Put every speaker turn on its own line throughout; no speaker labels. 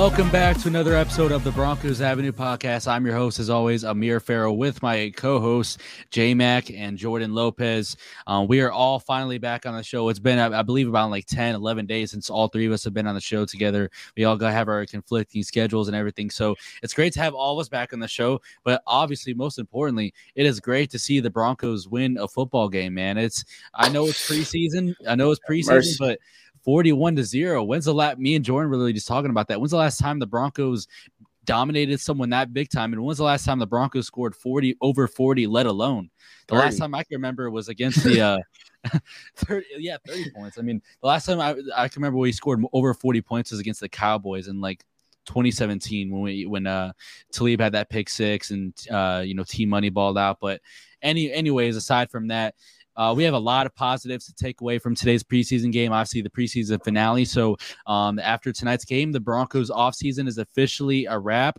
Welcome back to another episode of the Broncos Avenue podcast. I'm your host, as always, Amir Farrell, with my co-hosts J Mac and Jordan Lopez. Um, we are all finally back on the show. It's been, I, I, believe, about like 10, 11 days since all three of us have been on the show together. We all got have our conflicting schedules and everything, so it's great to have all of us back on the show. But obviously, most importantly, it is great to see the Broncos win a football game. Man, it's I know it's preseason, I know it's preseason, Mercy. but 41 to 0. When's the last me and Jordan really just talking about that? When's the last time the Broncos dominated someone that big time? And when's the last time the Broncos scored 40 over 40, let alone? The 30. last time I can remember was against the uh 30, yeah, 30 points. I mean, the last time I, I can remember we scored over 40 points was against the Cowboys in like 2017 when we when uh Talib had that pick six and uh you know T Money balled out. But any anyways, aside from that, uh, we have a lot of positives to take away from today's preseason game. Obviously, the preseason finale. So, um, after tonight's game, the Broncos' offseason is officially a wrap.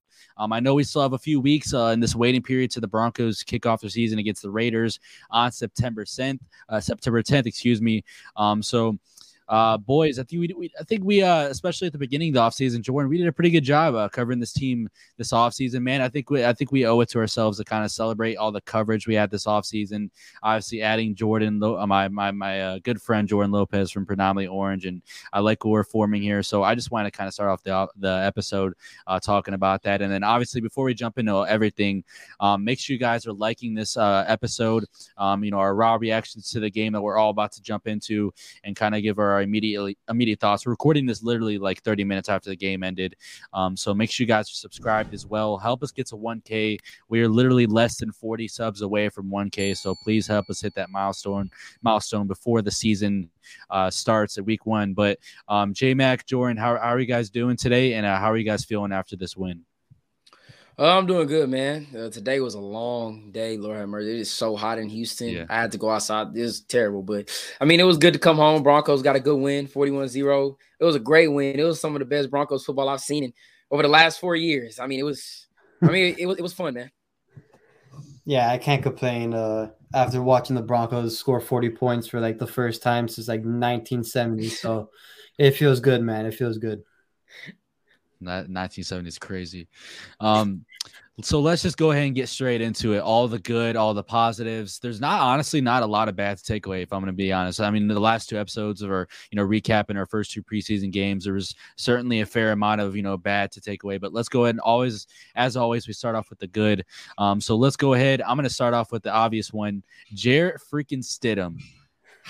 Um, I know we still have a few weeks uh, in this waiting period to the Broncos kick off their season against the Raiders on September 10th. Uh, September 10th, excuse me. Um, so uh, boys, I think we, we I think we, uh, especially at the beginning of the offseason, Jordan, we did a pretty good job uh, covering this team this offseason, man. I think we, I think we owe it to ourselves to kind of celebrate all the coverage we had this offseason. Obviously, adding Jordan, uh, my my my uh, good friend Jordan Lopez from Predominantly Orange, and I like what we're forming here. So I just want to kind of start off the the episode uh, talking about that, and then obviously before we jump into everything, um, make sure you guys are liking this episode. Um, you know our raw reactions to the game that we're all about to jump into, and kind of give our immediately immediate thoughts. We're recording this literally like 30 minutes after the game ended. Um, so make sure you guys are subscribed as well. Help us get to 1K. We are literally less than 40 subs away from 1K. So please help us hit that milestone milestone before the season uh, starts at week one. But um, J Mac, Jordan, how, how, are you guys doing today? And uh, how are you guys feeling after this win?
Uh, I'm doing good, man. Uh, today was a long day. Lord have mercy. It is so hot in Houston. Yeah. I had to go outside. It was terrible, but I mean, it was good to come home. Broncos got a good win, 41 0. It was a great win. It was some of the best Broncos football I've seen in over the last four years. I mean, it was, I mean, it, was, it was fun, man.
Yeah, I can't complain. Uh, after watching the Broncos score 40 points for like the first time since like 1970. So it feels good, man. It feels good.
1970 is crazy. Um, so let's just go ahead and get straight into it. All the good, all the positives. There's not honestly not a lot of bad to take away, if I'm going to be honest. I mean, the last two episodes of our, you know, recapping our first two preseason games, there was certainly a fair amount of, you know, bad to take away. But let's go ahead and always, as always, we start off with the good. Um, so let's go ahead. I'm going to start off with the obvious one. Jarrett freaking Stidham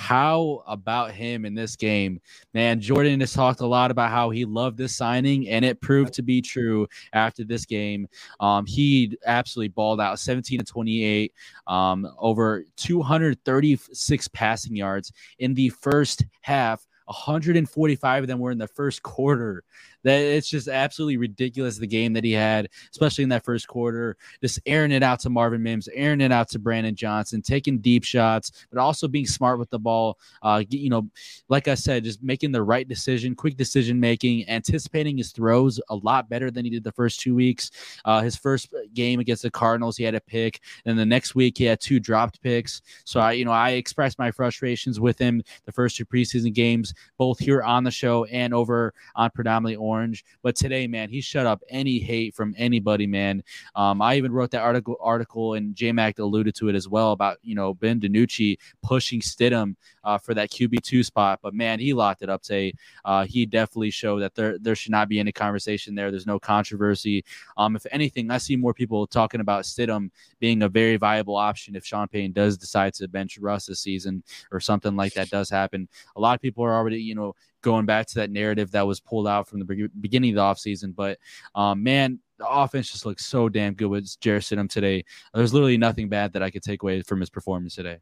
how about him in this game? Man, Jordan has talked a lot about how he loved this signing, and it proved to be true after this game. Um, he absolutely balled out 17 to 28, um, over 236 passing yards in the first half. 145 of them were in the first quarter. That it's just absolutely ridiculous the game that he had, especially in that first quarter. Just airing it out to Marvin Mims, airing it out to Brandon Johnson, taking deep shots, but also being smart with the ball. Uh, you know, like I said, just making the right decision, quick decision making, anticipating his throws a lot better than he did the first two weeks. Uh, his first game against the Cardinals, he had a pick, and the next week he had two dropped picks. So I, you know, I expressed my frustrations with him the first two preseason games, both here on the show and over on predominantly Orange. But today, man, he shut up any hate from anybody, man. Um, I even wrote that article article and J Mac alluded to it as well about you know Ben DiNucci pushing Stidham uh, for that QB two spot. But man, he locked it up today. Uh, he definitely showed that there there should not be any conversation there. There's no controversy. Um, if anything, I see more people talking about Stidham being a very viable option if Sean Payton does decide to bench Russ this season or something like that does happen. A lot of people are already, you know, going back to that narrative that was pulled out from the beginning of the offseason. But um, man, the offense just looks so damn good with Jarrett Stidham today. There's literally nothing bad that I could take away from his performance today.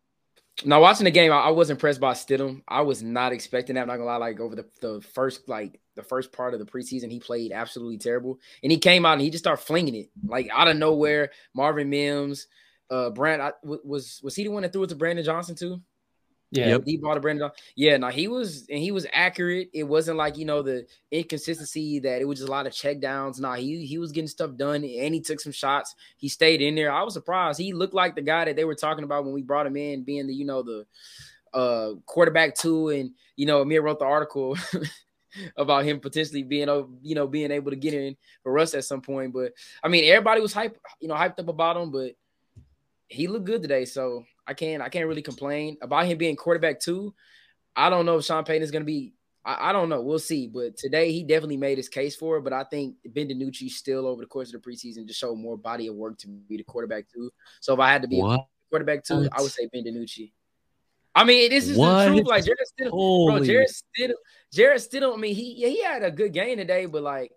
Now watching the game, I, I was impressed by Stidham. I was not expecting that. I'm not gonna lie. Like over the, the first like the first part of the preseason, he played absolutely terrible, and he came out and he just started flinging it like out of nowhere. Marvin Mims, uh, Brand I, was was he the one that threw it to Brandon Johnson too?
Yeah,
he bought a Brandon. Yeah, no, he was and he was accurate. It wasn't like you know the inconsistency that it was just a lot of check downs. Nah, he he was getting stuff done and he took some shots. He stayed in there. I was surprised. He looked like the guy that they were talking about when we brought him in, being the you know the uh quarterback two, and you know Amir wrote the article. about him potentially being, you know, being able to get in for us at some point. But I mean, everybody was hype, you know, hyped up about him. But he looked good today, so I can't I can't really complain about him being quarterback too. I don't know if Sean Payton is going to be. I, I, don't know. We'll see. But today he definitely made his case for it. But I think Ben DiNucci still over the course of the preseason just showed more body of work to be the quarterback too. So if I had to be what? a quarterback too, what? I would say Ben DiNucci. I mean, this is what? the truth. Like Jarrett Stidham, Holy. bro, Jarrett Stidham, Jarrett Stidham. I mean, he yeah, he had a good game today, but like,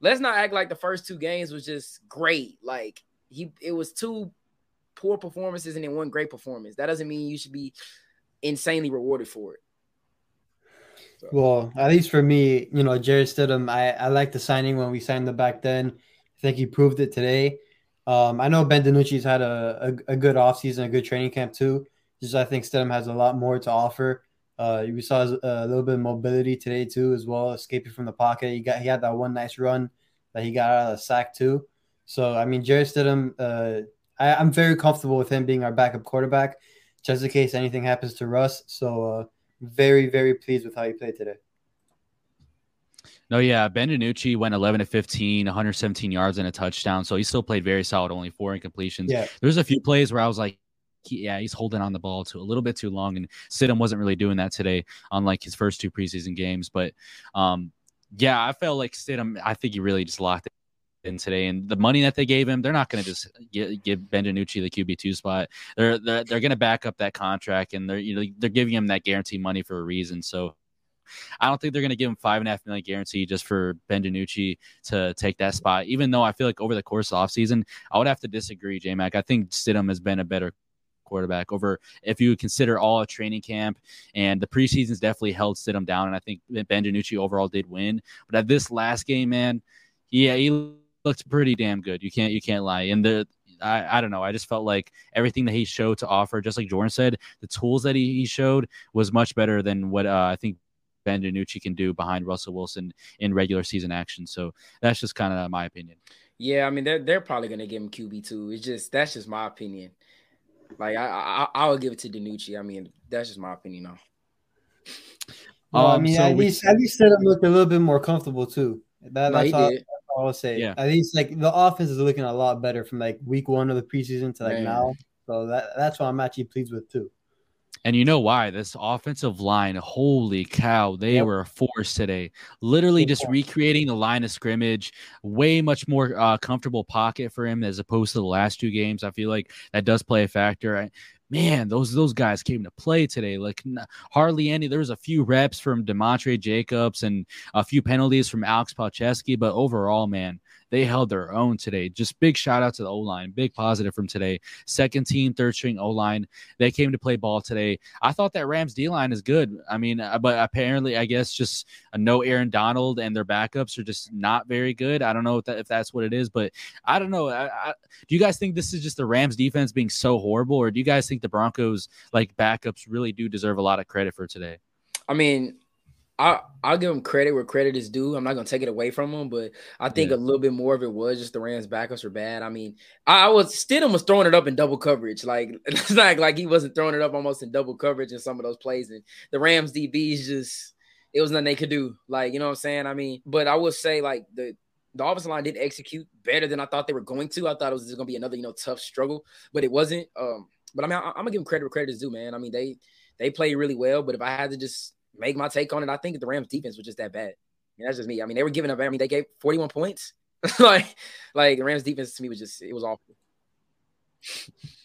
let's not act like the first two games was just great. Like he, it was two poor performances and then one great performance. That doesn't mean you should be insanely rewarded for it.
So. Well, at least for me, you know, Jarrett Stidham, I, I like the signing when we signed him back then. I think he proved it today. Um, I know Ben DiNucci's had a, a, a good offseason, a good training camp too. Just I think Stidham has a lot more to offer. Uh, we saw a little bit of mobility today too, as well, escaping from the pocket. He got he had that one nice run that he got out of the sack too. So I mean, Jarrett Stidham, uh, I, am very comfortable with him being our backup quarterback, just in case anything happens to Russ. So uh, very, very pleased with how he played today.
No, yeah, Ben DiNucci went 11 to 15, 117 yards and a touchdown. So he still played very solid, only four incompletions. Yeah. There's a few plays where I was like, he, yeah, he's holding on the ball to a little bit too long, and Stidham wasn't really doing that today, unlike his first two preseason games. But um, yeah, I felt like Stidham. I think he really just locked it in today, and the money that they gave him, they're not going to just get, give Ben DiNucci the QB two spot. They're they're, they're going to back up that contract, and they're you know they're giving him that guarantee money for a reason. So I don't think they're going to give him five and a half million guarantee just for Ben DiNucci to take that spot. Even though I feel like over the course of offseason, I would have to disagree, J Mac. I think Stidham has been a better quarterback over if you consider all a training camp and the preseason's definitely held Stidham down. And I think Ben DiNucci overall did win. But at this last game, man, yeah, he looked pretty damn good. You can't you can't lie. And the I, I don't know. I just felt like everything that he showed to offer, just like Jordan said, the tools that he, he showed was much better than what uh, I think Ben DiNucci can do behind Russell Wilson in regular season action. So that's just kind of my opinion.
Yeah, I mean they're they're probably gonna give him QB two. It's just that's just my opinion. Like I I, I would give it to DiNucci. I mean that's just my opinion though.
Well, um, I mean, so at least at least let him look a little bit more comfortable too. That, no, that's all, I will say. Yeah. At least like the offense is looking a lot better from like week one of the preseason to like Man. now. So that that's what I'm actually pleased with too.
And you know why? This offensive line, holy cow, they yep. were a force today. Literally just recreating the line of scrimmage, way much more uh, comfortable pocket for him as opposed to the last two games. I feel like that does play a factor. I, man, those those guys came to play today. Like hardly any. There was a few reps from Demontrey Jacobs and a few penalties from Alex Palczewski, but overall, man, they held their own today. Just big shout out to the O line, big positive from today. Second team, third string O line, they came to play ball today. I thought that Rams D line is good. I mean, uh, but apparently, I guess just a no Aaron Donald and their backups are just not very good. I don't know if, that, if that's what it is, but I don't know. I, I, do you guys think this is just the Rams defense being so horrible, or do you guys think the Broncos like backups really do deserve a lot of credit for today?
I mean, I I'll give him credit where credit is due. I'm not gonna take it away from him, but I think yeah. a little bit more of it was just the Rams backups were bad. I mean, I, I was Stidham was throwing it up in double coverage, like it's not like he wasn't throwing it up almost in double coverage in some of those plays, and the Rams DBs just it was nothing they could do. Like you know what I'm saying? I mean, but I will say like the the offensive line did execute better than I thought they were going to. I thought it was just gonna be another you know tough struggle, but it wasn't. Um, but I mean, I, am gonna give them credit where credit is due, man. I mean, they they play really well. But if I had to just make my take on it, I think the Rams defense was just that bad. And that's just me. I mean, they were giving up. I mean, they gave 41 points. like, like the Rams defense to me was just it was awful.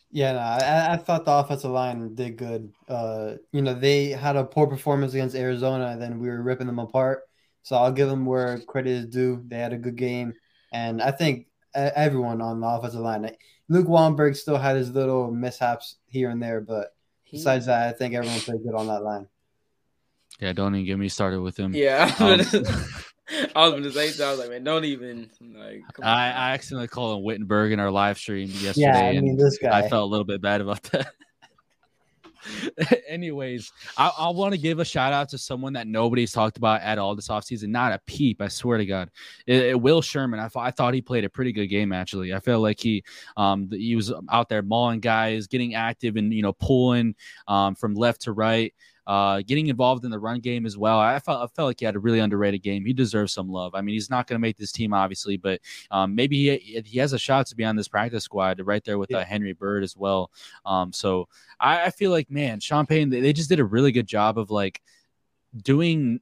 Yeah, no, I, I, thought the offensive line did good. Uh, you know, they had a poor performance against Arizona, and then we were ripping them apart. So I'll give them where credit is due. They had a good game, and I think everyone on the offensive line. Luke Wattenberg still had his little mishaps here and there, but besides that, I think everyone played good on that line.
Yeah, don't even get me started with him.
Yeah. Um, I was gonna say, I was like, man, don't even like.
I, I accidentally called him Wittenberg in our live stream yesterday, yeah, I mean, this guy. I felt a little bit bad about that. Anyways, I, I want to give a shout out to someone that nobody's talked about at all this offseason. Not a peep, I swear to God. It, it, Will Sherman. I, I thought he played a pretty good game actually. I feel like he um he was out there mauling guys, getting active and you know pulling um from left to right uh, getting involved in the run game as well. I felt I felt like he had a really underrated game. He deserves some love. I mean, he's not going to make this team obviously, but um, maybe he he has a shot to be on this practice squad right there with uh, Henry Byrd as well. Um, so I, I, feel like man, Sean Payton they, they just did a really good job of like doing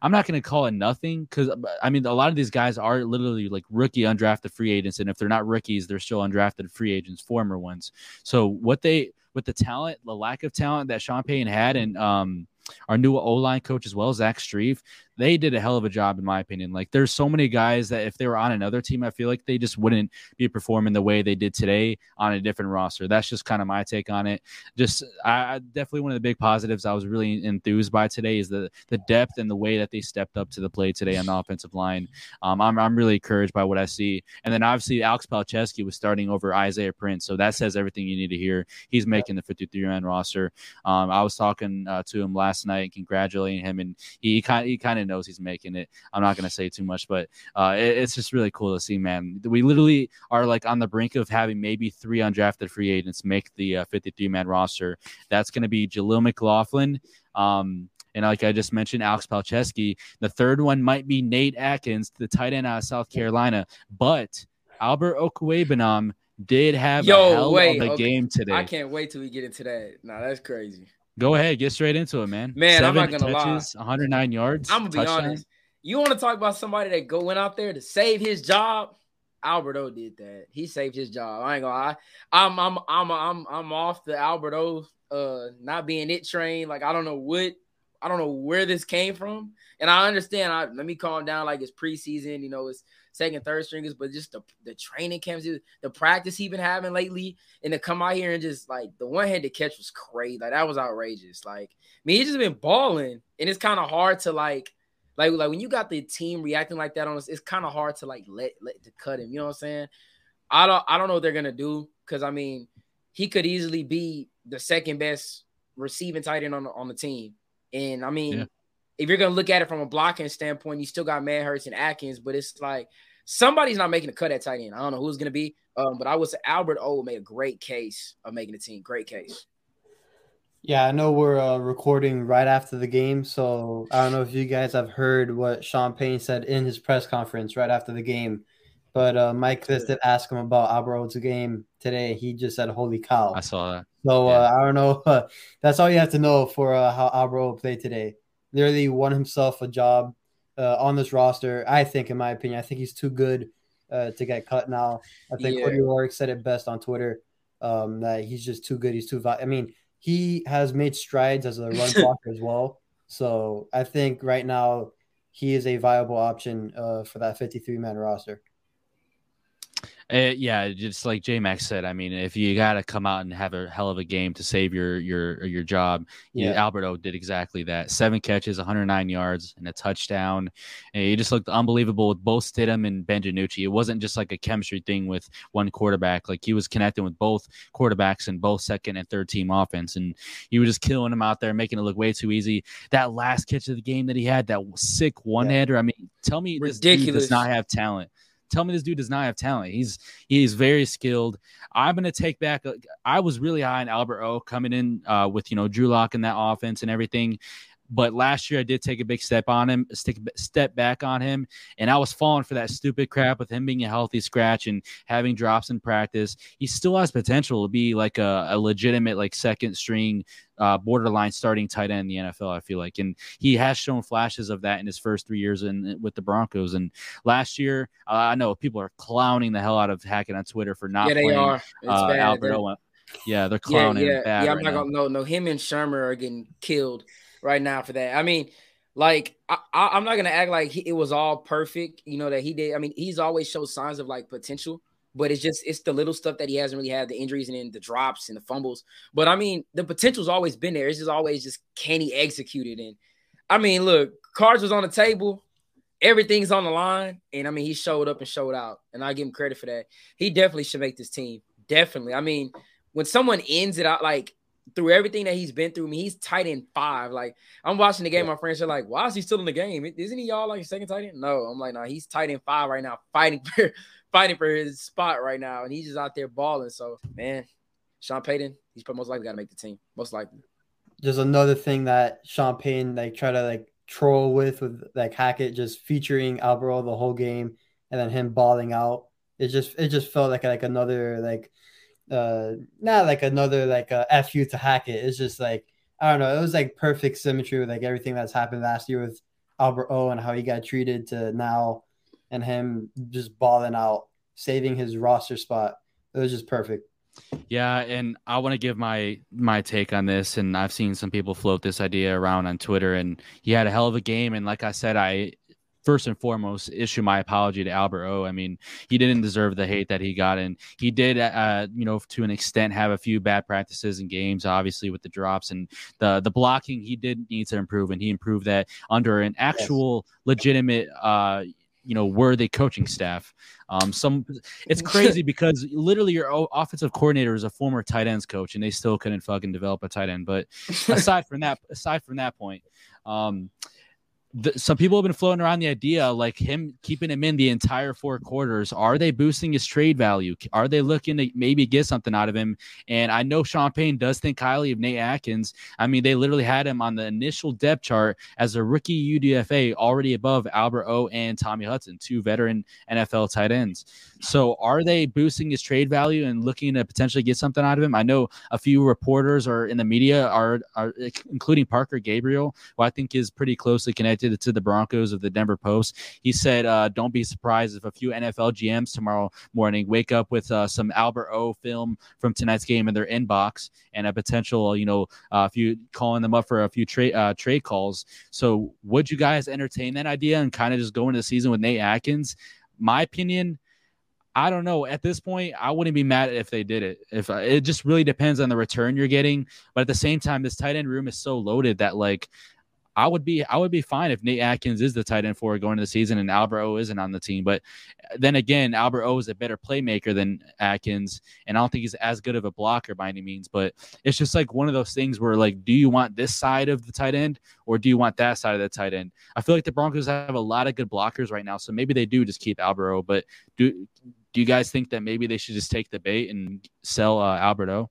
I'm not going to call it nothing because I mean a lot of these guys are literally like rookie undrafted free agents, and if they're not rookies, they're still undrafted free agents, former ones. So what they with the talent, the lack of talent that Sean Payton had, and um, our new O line coach as well, Zach Strief, they did a hell of a job in my opinion. Like there's so many guys that if they were on another team, I feel like they just wouldn't be performing the way they did today on a different roster. That's just kind of my take on it. Just I, I definitely one of the big positives I was really enthused by today is the the depth and the way that they stepped up to the plate today on the offensive line. Um, I'm I'm really encouraged by what I see. And then obviously Alex Palczewski was starting over Isaiah Prince, so that says everything you need to hear. He's making the 53 man roster. Um, I was talking uh, to him last night and congratulating him, and he kind he kind of knows he's making it. I'm not going to say too much, but uh, it, it's just really cool to see, man. We literally are like on the brink of having maybe three undrafted free agents make the uh, 53 man roster. That's going to be Jaleel McLaughlin. Um, and like I just mentioned, Alex Palczewski. The third one might be Nate Adkins, the tight end out of South Carolina. But Albert Okwuegbunam did have Yo, a hell wait, of a okay. game today. I
can't wait till we get into that. Nah, that's crazy.
Go ahead, get straight into it, man.
Man, Seven I'm not gonna
touches, lie. 109 yards.
I'm gonna be touchdown. honest. You want to talk about somebody that go went out there to save his job? Alberto did that. He saved his job. I ain't gonna lie. I'm I'm I'm I'm I'm off the Alberto uh not being it train. Like I don't know what I don't know where this came from. And I understand. I let me calm down. Like it's preseason, you know, it's second, third stringers, but just the, the training camps, the practice he been having lately, and to come out here and just like the one handed catch was crazy. Like that was outrageous. Like, I mean, he just been balling, and it's kind of hard to like, like, like when you got the team reacting like that on us, it's kind of hard to like let let to cut him. You know what I'm saying? I don't I don't know what they're gonna do because I mean, he could easily be the second best receiving tight end on the, on the team, and I mean. Yeah if you're gonna look at it from a blocking standpoint, you still got Manhertz and Adkins, but it's like somebody's not making a cut at tight end. I don't know who's going to be, um, but I would say Albert O made a great case of making the team. Great case.
Yeah, I know we're uh, recording right after the game, so I don't know if you guys have heard what Sean Payton said in his press conference right after the game. But uh, Mike Klis did ask him about Alberto's game today. He just said, "Holy cow!"
I saw that.
So uh, yeah. uh, I don't know. that's all you have to know for uh, how Alberto played today. Literally won himself a job uh, on this roster. I think, in my opinion, I think he's too good uh, to get cut now. I think yeah. Cody Roark said it best on Twitter um, that he's just too good. He's too. Vi- I mean, he has made strides as a run blocker as well. So I think right now he is a viable option uh, for that 53 man roster.
Uh, yeah, just like J Max said, I mean, if you got to come out and have a hell of a game to save your your your job, yeah. Alberto did exactly that. Seven catches, 109 yards, and a touchdown. And he just looked unbelievable with both Stidham and Ben DiNucci. It wasn't just like a chemistry thing with one quarterback. Like he was connecting with both quarterbacks and both second and third team offense, and he was just killing them out there, making it look way too easy. That last catch of the game that he had, that sick one hander. Yeah. I mean, tell me Ridiculous. this dude does not have talent. Tell me this dude does not have talent. He's he's very skilled. I'm gonna take back. I was really high on Albert O coming in uh, with you know Drew Lock in that offense and everything. but last year I did take a big step on him, stick step back on him, and I was falling for that stupid crap with him being a healthy scratch and having drops in practice. He still has potential to be like a, a legitimate like second string uh, borderline starting tight end in the NFL. I feel like, and he has shown flashes of that in his first three years in with the Broncos. And last year, uh, I know people are clowning the hell out of Hackett on Twitter for not
yeah,
they
playing are.
Uh, Albert Owen. Yeah, they're clowning.
Yeah,
yeah,
yeah. I'm
right
not gonna no, no. Him and Shurmur are getting killed right now for that. I mean, like I, I, am not gonna act like he, it was all perfect. You know that he did. I mean, he's always showed signs of like potential, but it's just it's the little stuff that he hasn't really had the injuries and then the drops and the fumbles. But I mean, the potential's always been there. It's just always just can he execute it? And I mean, look, cards was on the table. Everything's on the line, and I mean, he showed up and showed out, and I give him credit for that. He definitely should make this team. Definitely. I mean, when someone ends it out like through everything that he's been through, I mean, he's tight in five. Like I'm watching the game, my friends are like, "Why is he still in the game? Isn't he y'all like second tight end?" No, I'm like, "No, nah, he's tight in five right now, fighting for fighting for his spot right now, and he's just out there balling." So, man, Sean Payton, he's most likely got to make the team, most likely.
Just another thing that Sean Payton like try to like troll with with like Hackett just featuring Alvaro the whole game, and then him balling out. It just it just felt like like another like uh not like another like uh, f you to Hackett. It's just like I don't know. It was like perfect symmetry with like everything that's happened last year with Albert O and how he got treated to now, and him just balling out, saving his roster spot. It was just perfect.
Yeah, and I want to give my my take on this, and I've seen some people float this idea around on Twitter, and he had a hell of a game, and like I said, I first and foremost issue my apology to Albert O. I mean, he didn't deserve the hate that he got, and he did, uh, you know, to an extent, have a few bad practices in games. Obviously, with the drops and the the blocking, he did need to improve, and he improved that under an actual yes. legitimate. Uh, you know worthy coaching staff. Um, some it's crazy because literally your offensive coordinator is a former tight ends coach, and they still couldn't fucking develop a tight end. But aside from that, aside from that point, um, the, some people have been floating around the idea like him keeping him in the entire four quarters. Are they boosting his trade value? Are they looking to maybe get something out of him? And I know Sean Payton does think highly of Nate Adkins. I mean, they literally had him on the initial depth chart as a rookie UDFA, already above Albert O and Tommy Hudson, two veteran NFL tight ends. So are they boosting his trade value and looking to potentially get something out of him? I know a few reporters or in the media are, are including Parker Gabriel, who I think is pretty closely connected to the Broncos of the Denver Post. He said, uh, "Don't be surprised if a few NFL GMs tomorrow morning wake up with uh, some Albert O film from tonight's game in their inbox and a potential, you know, uh, a few calling them up for a few trade uh, trade calls." So, would you guys entertain that idea and kind of just go into the season with Nate Adkins? My opinion I don't know. At this point, I wouldn't be mad if they did it. If uh, it just really depends on the return you're getting, but at the same time, this tight end room is so loaded that like I would be I would be fine if Nate Adkins is the tight end for going into the season and Albert O isn't on the team. But then again, Albert O is a better playmaker than Adkins, and I don't think he's as good of a blocker by any means. But it's just like one of those things where like, do you want this side of the tight end or do you want that side of the tight end? I feel like the Broncos have a lot of good blockers right now, so maybe they do just keep Albert O. But do do you guys think that maybe they should just take the bait and sell uh, Albert O?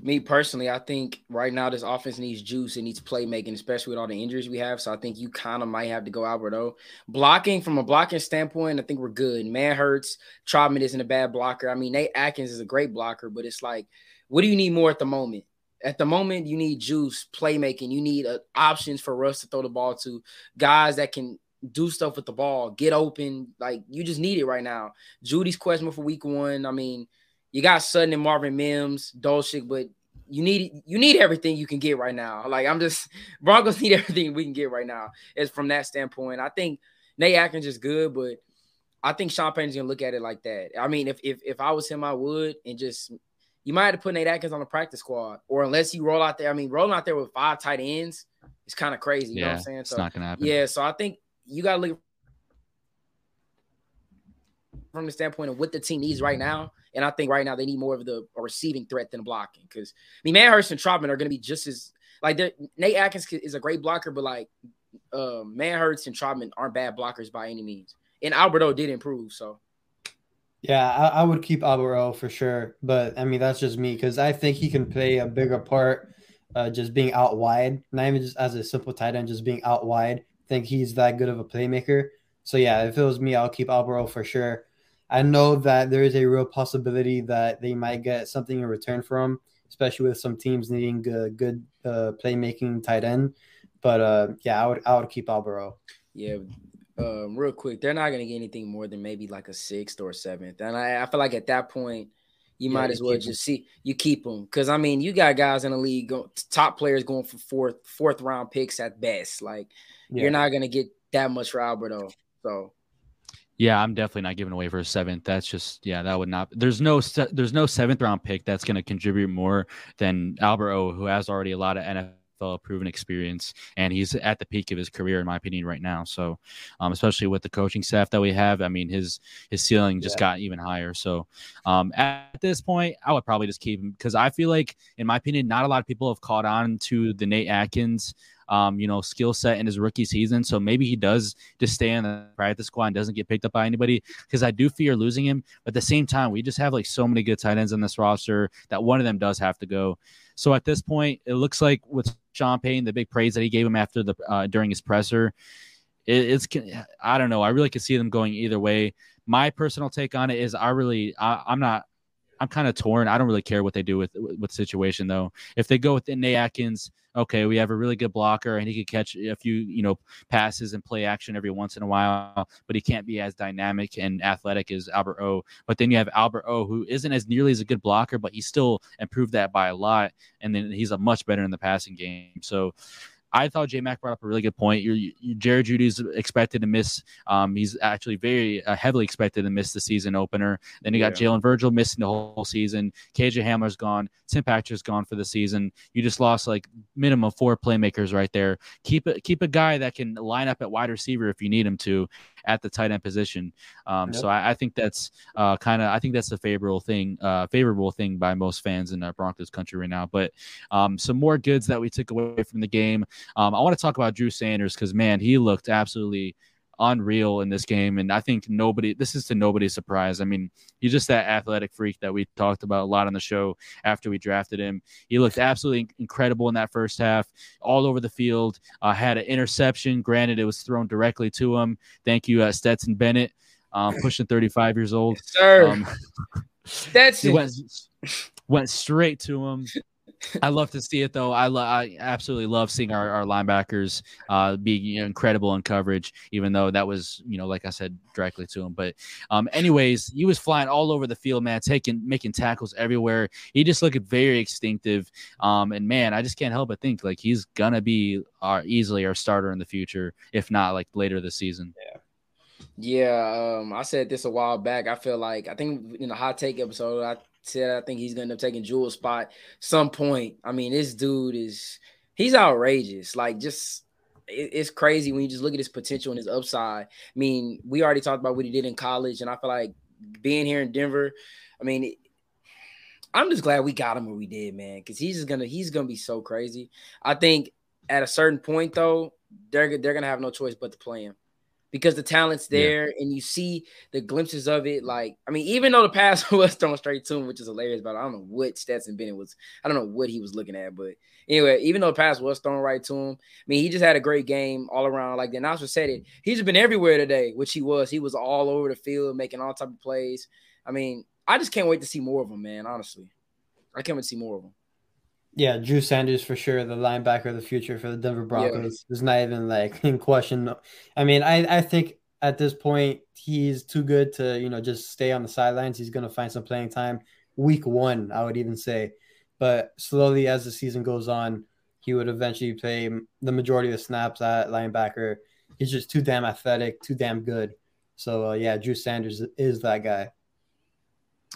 Me personally, I think right now this offense needs juice. It needs playmaking, especially with all the injuries we have. So I think you kind of might have to go Alberto. Blocking from a blocking standpoint, I think we're good. Manhertz. Trautman isn't a bad blocker. I mean, Nate Adkins is a great blocker, but it's like, what do you need more at the moment? At the moment, you need juice, playmaking. You need uh, options for Russ to throw the ball to, guys that can do stuff with the ball, get open. Like you just need it right now. Jeudy's questionable for week one. I mean, you got Sutton and Marvin Mims, Dulcich, but you need you need everything you can get right now. Like I'm just Broncos need everything we can get right now. Is from that standpoint. I think Nate Adkins is good, but I think Sean Payton's gonna look at it like that. I mean, if if if I was him, I would and just you might have to put Nate Adkins on the practice squad, or unless you roll out there. I mean, rolling out there with five tight ends, it's kind of crazy. You yeah, know what I'm saying?
So, it's not gonna happen.
Yeah, so I think you got to look from the standpoint of what the team needs right now. And I think right now they need more of the receiving threat than blocking. Because I mean, Manhertz and Trautman are going to be just as like Nate Adkins is a great blocker, but like uh, Manhertz and Trautman aren't bad blockers by any means. And Alberto did improve, so.
Yeah, I, I would keep Alberto for sure, but I mean that's just me because I think he can play a bigger part uh, just being out wide, not even just as a simple tight end, just being out wide. I think he's that good of a playmaker. So yeah, if it was me, I'll keep Alvaro for sure. I know that there is a real possibility that they might get something in return from, especially with some teams needing a good uh, playmaking tight end. But uh, yeah, I would I would keep Alvaro.
Yeah, um, real quick, they're not going to get anything more than maybe like a sixth or seventh, and I, I feel like at that point you yeah, might as well just them. see you keep them because I mean you got guys in the league, go, top players going for fourth fourth round picks at best. Like yeah. you're not going to get that much for Alberto. So
yeah, I'm definitely not giving away for a seventh. That's just yeah, that would not. There's no there's no seventh round pick that's going to contribute more than Albert O, who has already a lot of NFL proven experience, and he's at the peak of his career, in my opinion, right now. So, um, especially with the coaching staff that we have, I mean, his his ceiling just yeah. got even higher. So, um, at this point, I would probably just keep him because I feel like, in my opinion, not a lot of people have caught on to the Nate Adkins um, you know, skill set in his rookie season. So maybe he does just stay in the practice squad and doesn't get picked up by anybody because I do fear losing him. But at the same time, we just have like so many good tight ends on this roster that one of them does have to go. So at this point, it looks like with Sean Payton, the big praise that he gave him after the uh, during his presser, it, it's I don't know. I really could see them going either way. My personal take on it is I really I, I'm not I'm kind of torn. I don't really care what they do with with situation though. If they go with Nate Adkins, okay, we have a really good blocker and he could catch a few, you know, passes and play action every once in a while, but he can't be as dynamic and athletic as Albert O. But then you have Albert O, who isn't as nearly as a good blocker, but he still improved that by a lot. And then he's a much better in the passing game. So I thought J Mac brought up a really good point. You're, you, Jared Jeudy's expected to miss. Um, he's actually very uh, heavily expected to miss the season opener. Then you got yeah. Jalen Virgil missing the whole season. KJ Hamler's gone. Tim Patrick's gone for the season. You just lost like minimum four playmakers right there. Keep it. Keep a guy that can line up at wide receiver if you need him to at the tight end position. Um, yep. So I, I, think that's uh, kind of I think that's a favorable thing, uh, favorable thing by most fans in uh, Broncos country right now. But um, some more goods that we took away from the game. Um, I want to talk about Drew Sanders because man, he looked absolutely unreal in this game. And I think nobody, this is to nobody's surprise. I mean, he's just that athletic freak that we talked about a lot on the show after we drafted him. He looked absolutely incredible in that first half, all over the field. Uh, had an interception. Granted, it was thrown directly to him. Thank you, uh, Stetson Bennett, um, pushing 35 years old.
Yes, sir. Um, Stetson.
went, went straight to him. I love to see it though. I, lo- I absolutely love seeing our, our linebackers uh, being you know, incredible in coverage, even though that was, you know, like I said, directly to him. But, um, anyways, he was flying all over the field, man, taking, making tackles everywhere. He just looked very instinctive. Um, and man, I just can't help but think like he's gonna be our easily our starter in the future, if not like later this season.
Yeah. Yeah, um, I said this a while back. I feel like I think in the hot take episode, I said I think he's gonna end up taking Jewell's spot some point. I mean, this dude is he's outrageous. Like just it, it's crazy when you just look at his potential and his upside. I mean, we already talked about what he did in college, and I feel like being here in Denver, I mean, it, I'm just glad we got him where we did, man, because he's just gonna he's gonna be so crazy. I think at a certain point though, they're they're gonna have no choice but to play him because the talent's there yeah. and you see the glimpses of it. Like, I mean, even though the pass was thrown straight to him, which is hilarious, but I don't know what Stetson Bennett was, I don't know what he was looking at. But anyway, even though the pass was thrown right to him, I mean, he just had a great game all around. Like the announcer said it, he's been everywhere today, which he was. He was all over the field, making all type of plays. I mean, I just can't wait to see more of him, man, honestly. I can't wait to see more of him.
Yeah, Drew Sanders for sure, the linebacker of the future for the Denver Broncos. Yeah. Is not even like in question. I mean, I, I think at this point he's too good to, you know, just stay on the sidelines. He's gonna find some playing time. Week one, I would even say. But slowly as the season goes on, he would eventually play the majority of the snaps at linebacker. He's just too damn athletic, too damn good. So uh, yeah, Drew Sanders is that guy.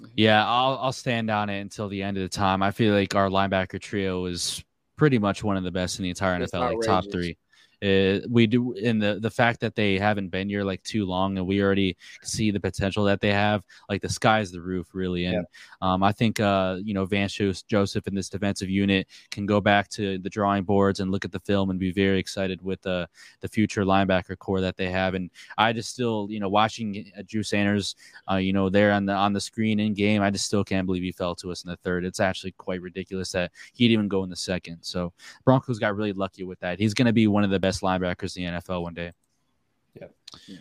Mm-hmm.
Yeah, I'll I'll stand on it until the end of the time. I feel like our linebacker trio is pretty much one of the best in the entire it's NFL, outrageous. like top three. Uh, we do in the the fact that they haven't been here like too long, and we already see the potential that they have. Like the sky's the roof, really. And yeah. um, I think uh, you know Vance Joseph and this defensive unit can go back to the drawing boards and look at the film and be very excited with the the future linebacker core that they have. And I just still, you know, watching uh, Drew Sanders, uh, you know, there on the on the screen in game, I just still can't believe he fell to us in the third. It's actually quite ridiculous that he'd even go in the second. So Broncos got really lucky with that. He's going to be one of the best linebackers in the NFL one day.
Yeah. Hmm.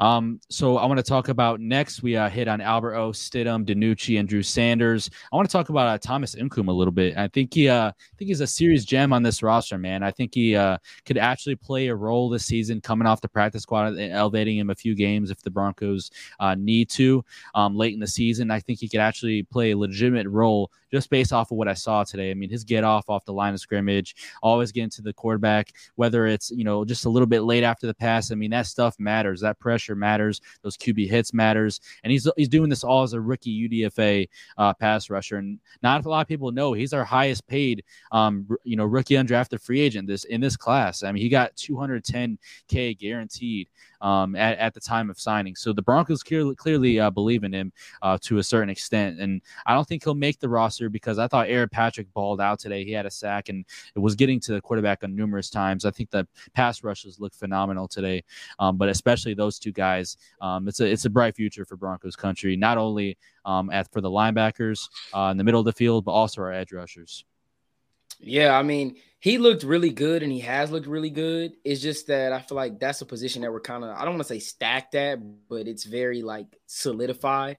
Um, so I want to talk about next. We uh, hit on Albert O, Stidham, DiNucci, and Drew Sanders. I want to talk about uh, Thomas Incoom a little bit. I think he, uh, I think he's a serious gem on this roster, man. I think he uh, could actually play a role this season, coming off the practice squad, elevating him a few games if the Broncos uh, need to um, late in the season. I think he could actually play a legitimate role just based off of what I saw today. I mean, his get off off the line of scrimmage, always getting to the quarterback, whether it's you know just a little bit late after the pass. I mean, that stuff matters. That pressure matters. Those QB hits matters, and he's he's doing this all as a rookie UDFA uh, pass rusher. And not a lot of people know he's our highest paid, um, you know, rookie undrafted free agent this in this class. I mean, he got 210k guaranteed um, at, at the time of signing. So the Broncos clearly, clearly uh, believe in him uh, to a certain extent. And I don't think he'll make the roster because I thought Aaron Patrick balled out today. He had a sack and it was getting to the quarterback on numerous times. I think the pass rushes look phenomenal today, um, but especially those two guys. Um, it's a it's a bright future for Broncos country, not only um, at for the linebackers uh, in the middle of the field, but also our edge rushers.
Yeah, I mean, he looked really good and he has looked really good. It's just that I feel like that's a position that we're kind of I don't want to say stacked at, but it's very like solidified.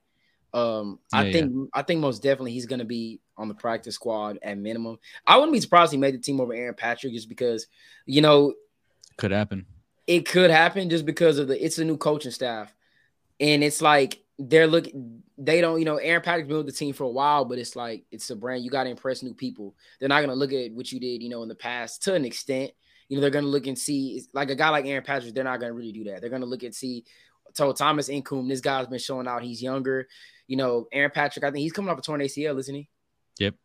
Um, yeah, I think yeah. I think most definitely he's gonna be on the practice squad at minimum. I wouldn't be surprised he made the team over Aaron Patrick just because you know
could happen.
It could happen just because of the it's a new coaching staff. And it's like they're looking they don't, you know, Aaron Patrick built the team for a while, but it's like it's a brand. You got to impress new people. They're not gonna look at what you did, you know, in the past to an extent. You know, they're gonna look and see like a guy like Aaron Patrick. They're not gonna really do that. They're gonna look and see. Told Thomas Incoom, this guy's been showing out. He's younger. You know, Aaron Patrick. I think he's coming off a torn ACL, isn't he?
Yep.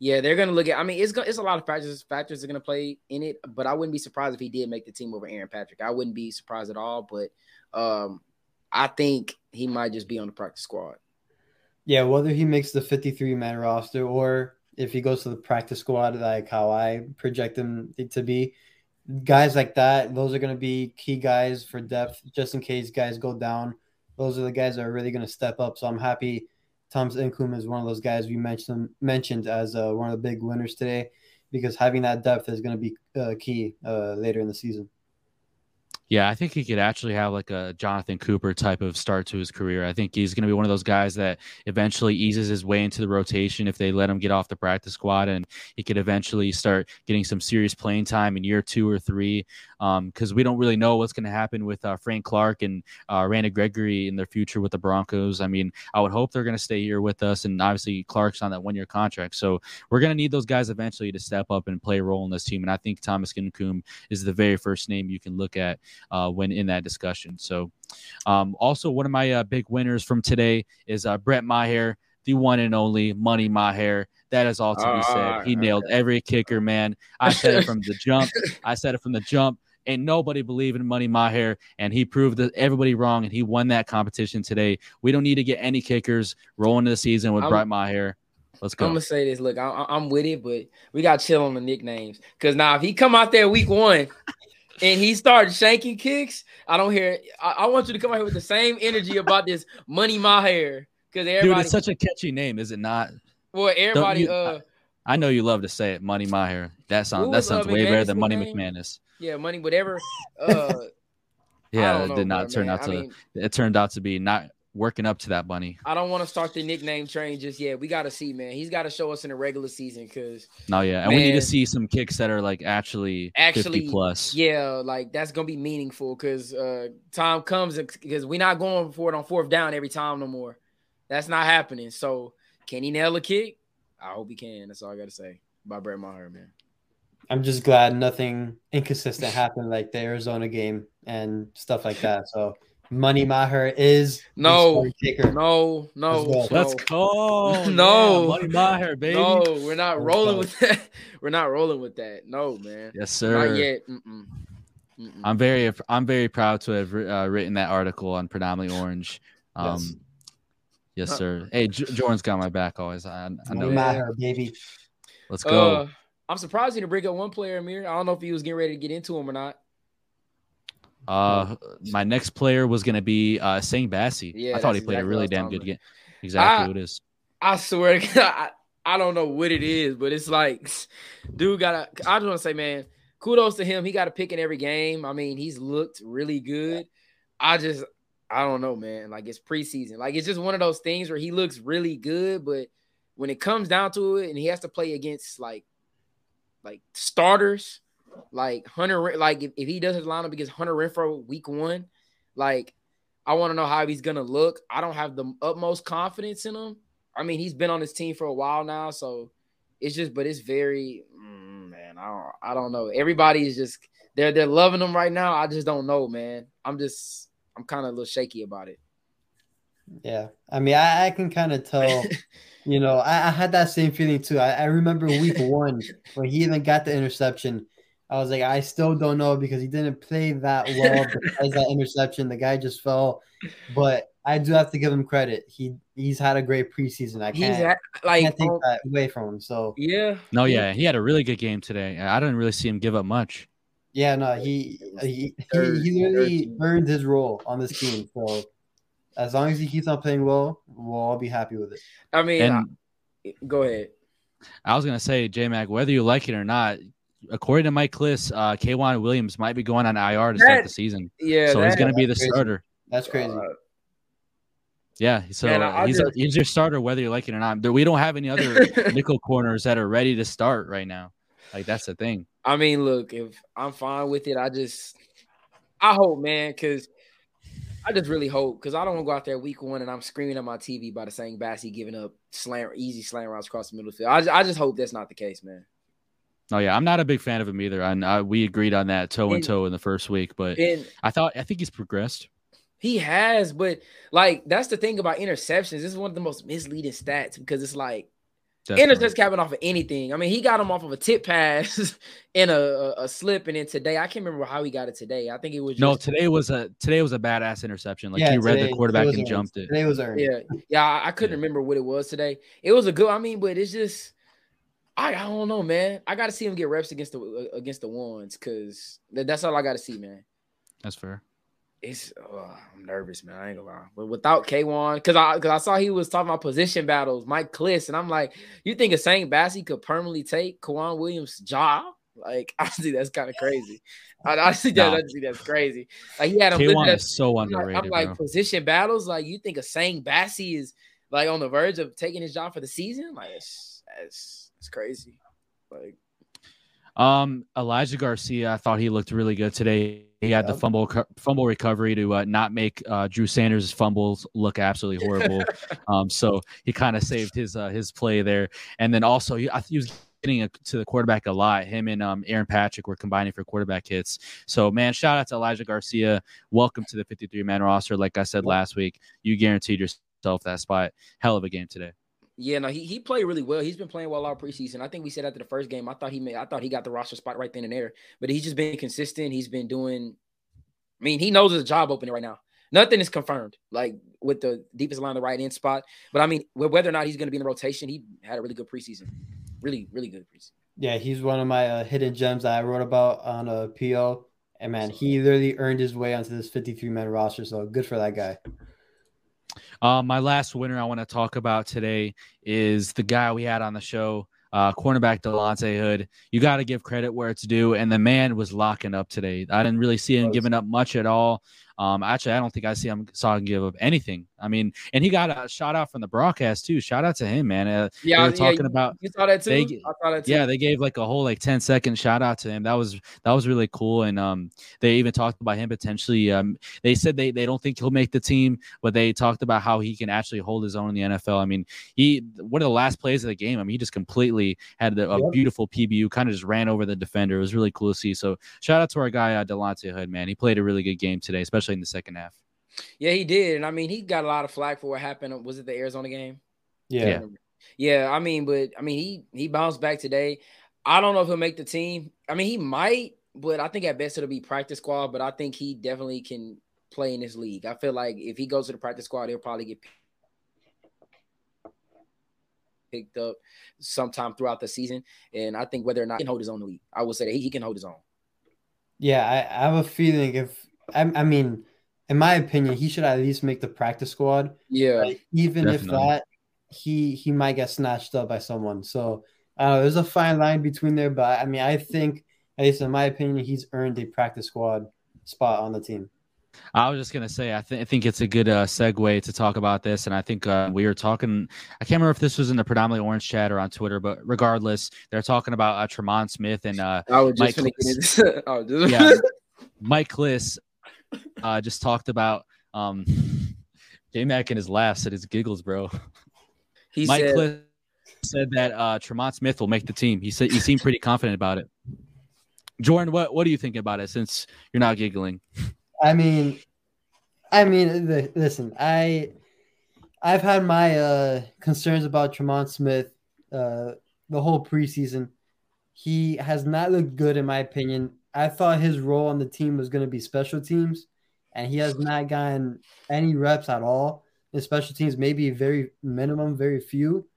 Yeah, they're gonna look at. I mean, it's it's a lot of factors factors are gonna play in it, but I wouldn't be surprised if he did make the team over Aaron Patrick. I wouldn't be surprised at all. But um, I think he might just be on the practice squad.
Yeah, whether he makes the 53 man roster or if he goes to the practice squad, like how I project him to be, guys like that, those are going to be key guys for depth, just in case guys go down. Those are the guys that are really going to step up. So I'm happy Thomas Incoom is one of those guys we mentioned mentioned as uh, one of the big winners today, because having that depth is going to be uh, key uh, later in the season.
Yeah, I think he could actually have like a Jonathan Cooper type of start to his career. I think he's going to be one of those guys that eventually eases his way into the rotation if they let him get off the practice squad, and he could eventually start getting some serious playing time in year two or three. Because um, we don't really know what's going to happen with uh, Frank Clark and uh, Randy Gregory in their future with the Broncos. I mean, I would hope they're going to stay here with us, and obviously Clark's on that one-year contract, so we're going to need those guys eventually to step up and play a role in this team. And I think Thomas Incoom is the very first name you can look at uh, when in that discussion. So, um, also one of my uh, big winners from today is uh, Brett Maher, the one and only Money Maher. That is all to be said. He nailed every kicker, man. I said it from the jump. I said it from the jump. And nobody believed in Money Maher, and he proved that everybody wrong, and he won that competition today. We don't need to get any kickers rolling the season with I'm, Brett Maher. Let's go.
I'm gonna say this. Look, I, am with it, but we got to chill on the nicknames. Cause now if he come out there week one and he started shanking kicks, I don't hear. I, I, want you to come out here with the same energy about this money my hair because everybody.
Dude, it's such a catchy name, is it not?
Well, everybody. You, uh,
I, know you love to say it, money hair. That sounds that sounds way better than Money name? McManus.
Yeah, money, whatever. Uh,
yeah, it did not turn out to. I mean, it turned out to be not working up to that bunny.
I don't want to start the nickname train just yet. We got to see, man. He's got to show us in the regular season because.
No, yeah, and man, we need to see some kicks that are like actually actually plus.
Yeah, like that's gonna be meaningful because uh time comes because we're not going for it on fourth down every time no more. That's not happening. So can he nail a kick? I hope he can. That's all I got to say about Brett Maher, man.
I'm just glad nothing inconsistent happened like the Arizona game and stuff like that. So Money Maher is
no, no, no,
well. Let's go.
No,
yeah, Money Maher, baby.
No, we're not rolling with that. We're not rolling with that. No, man.
Yes, sir.
Not yet. Mm-mm.
Mm-mm. I'm very I'm very proud to have uh, written that article on predominantly orange. Um, yes. Yes, uh, sir. Hey, J- Jordan's got my back always. I, I know.
Matter, baby.
Let's go. Uh,
I'm surprised you to bring up one player, Amir. I don't know if he was getting ready to get into him or not.
Uh, my next player was gonna be uh Essang Bassey. Yeah, I thought he played exactly a really damn good game. Exactly I, what it is.
I swear to God, I, I don't know what it is, but it's like, dude, gotta. I just want to say, man, kudos to him. He got a pick in every game. I mean, he's looked really good. I just, I don't know, man. Like it's preseason. Like it's just one of those things where he looks really good, but when it comes down to it, and he has to play against like, like starters, like Hunter, like if, if he does his lineup against Hunter Renfrow week one, like I want to know how he's gonna look. I don't have the utmost confidence in him. I mean, he's been on this team for a while now, so it's just, but it's very, mm, man. I don't, I don't know. Everybody is just they're they're loving him right now. I just don't know, man. I'm just, I'm kind of a little shaky about it.
Yeah, I mean, I, I can kind of tell. you know, I, I, had that same feeling too. I, I remember week one when he even got the interception. I was like, I still don't know because he didn't play that well besides that interception. The guy just fell. But I do have to give him credit. He he's had a great preseason. I can't, at, like, can't take um, that away from him. So
yeah.
No, yeah, he had a really good game today. I didn't really see him give up much.
Yeah, no, he he he, he really earned his role on this team. So as long as he keeps on playing well, we'll all be happy with it.
I mean, and, I, go ahead.
I was gonna say, J Mac, whether you like it or not, according to Mike Klis, uh, K'Waun Williams might be going on IR to that, start the season.
Yeah,
so that, he's gonna be the
crazy.
starter.
That's crazy. Uh,
yeah, so Man, he's, just, a, he's your starter whether you like it or not. We don't have any other nickel corners that are ready to start right now. Like that's the thing.
I mean, look, if I'm fine with it, I just I hope, man, because I just really hope because I don't want to go out there week one and I'm screaming at my TV by the same Bassey giving up slam easy slam routes across the middle of the field. I just, I just hope that's not the case, man.
Oh yeah, I'm not a big fan of him either. And uh, we agreed on that toe and, and toe in the first week, but I thought I think he's progressed.
He has, but like that's the thing about interceptions. This is one of the most misleading stats because it's like Definitely. intercepts happen off of anything. I mean, he got him off of a tip pass in a, a, a, slip, and then today I can't remember how he got it today. I think it was just,
no. Today was a today was a badass interception. Like yeah, he read the quarterback and
earned.
jumped it.
Today was earned.
Yeah, yeah. I, I couldn't yeah. remember what it was today. It was a good. I mean, but it's just I, I don't know, man. I got to see him get reps against the against the ones because that's all I got to see, man.
That's fair
it's oh, I'm nervous, man. I ain't gonna lie. But without K'Waun, because I because I saw he was talking about position battles, Mike Klis, and I'm like, you think Essang Bassey could permanently take K'Waun Williams' job? Like, I see that's kind of crazy. I, I see that. See that's crazy. Like he had him.
K'Waun is so underrated.
I'm like,
bro.
position battles. Like you think Essang Bassey is like on the verge of taking his job for the season? Like, it's, it's, it's crazy. Like
um, Elijah Garcia, I thought he looked really good today. He had the fumble fumble recovery to uh, not make uh, Drew Sanders' fumbles look absolutely horrible. um, so he kind of saved his uh, his play there. And then also he, he was getting a, to the quarterback a lot. Him and um, Aaron Patrick were combining for quarterback hits. So man, shout out to Elijah Garcia. Welcome to the 53 man roster. Like I said last week, you guaranteed yourself that spot. Hell of a game today.
Yeah, no, he, he played really well. He's been playing well all preseason. I think we said after the first game, I thought he made I thought he got the roster spot right then and there. But he's just been consistent. He's been doing I mean, he knows there's a job opening right now. Nothing is confirmed, like with the deepest line, the right end spot. But I mean, whether or not he's going to be in the rotation, he had a really good preseason. Really, really good preseason.
Yeah, he's one of my uh, hidden gems that I wrote about on a PO. And man, he literally earned his way onto this 53 man roster. So good for that guy.
Uh, my last winner I want to talk about today is the guy we had on the show, uh, cornerback Delonte Hood. You got to give credit where it's due, and the man was locking up today. I didn't really see him giving up much at all. Um, actually, I don't think I see him saw him give up anything. I mean, and he got a shout out from the broadcast too. Shout out to him, man. Uh, yeah, they were talking
yeah,
about.
You saw that too.
They,
saw that too.
Yeah, they gave like a whole like 10 second shout out to him. That was that was really cool. And um, they even talked about him potentially. Um, they said they they don't think he'll make the team, but they talked about how he can actually hold his own in the NFL. I mean, he one of the last plays of the game. I mean, he just completely had a, a yep. beautiful PBU, kind of just ran over the defender. It was really cool to see. So shout out to our guy uh, Delonte Hood, man. He played a really good game today, especially in the second half.
Yeah, he did. And I mean, he got a lot of flack for what happened. Was it the Arizona game?
Yeah.
Yeah, I mean, but I mean, he he bounced back today. I don't know if he'll make the team. I mean, he might. but I think at best it'll be practice squad. But I think he definitely can play in this league. I feel like if he goes to the practice squad, he'll probably get picked up sometime throughout the season. And I think whether or not he can hold his own league, I would say that he, he can hold his own.
Yeah, I, I have a feeling if I, I, mean, in my opinion, he should at least make the practice squad.
Yeah,
like, even definitely. if that, he he might get snatched up by someone. So uh, there's a fine line between there, but I mean, I think at least in my opinion, he's earned a practice squad spot on the team.
I was just gonna say, I, th- I think it's a good uh, segue to talk about this, and I think uh, we were talking. I can't remember if this was in the predominantly orange chat or on Twitter, but regardless, they're talking about uh, Tremon Smith and uh, I was just Mike. Klis. oh, just... yeah, Mike Klis uh, just talked about um, J Mac and his laughs and his giggles, bro. He Mike said, Klis said that uh, Tremon Smith will make the team. He said he seemed pretty confident about it. Jordan, what what do you think about it? Since you're not giggling.
I mean, I mean, the, listen, I I've had my uh, concerns about Tremon Smith uh, the whole preseason. He has not looked good, in my opinion. I thought his role on the team was going to be special teams, and he has not gotten any reps at all in special teams. Maybe very minimum, very few.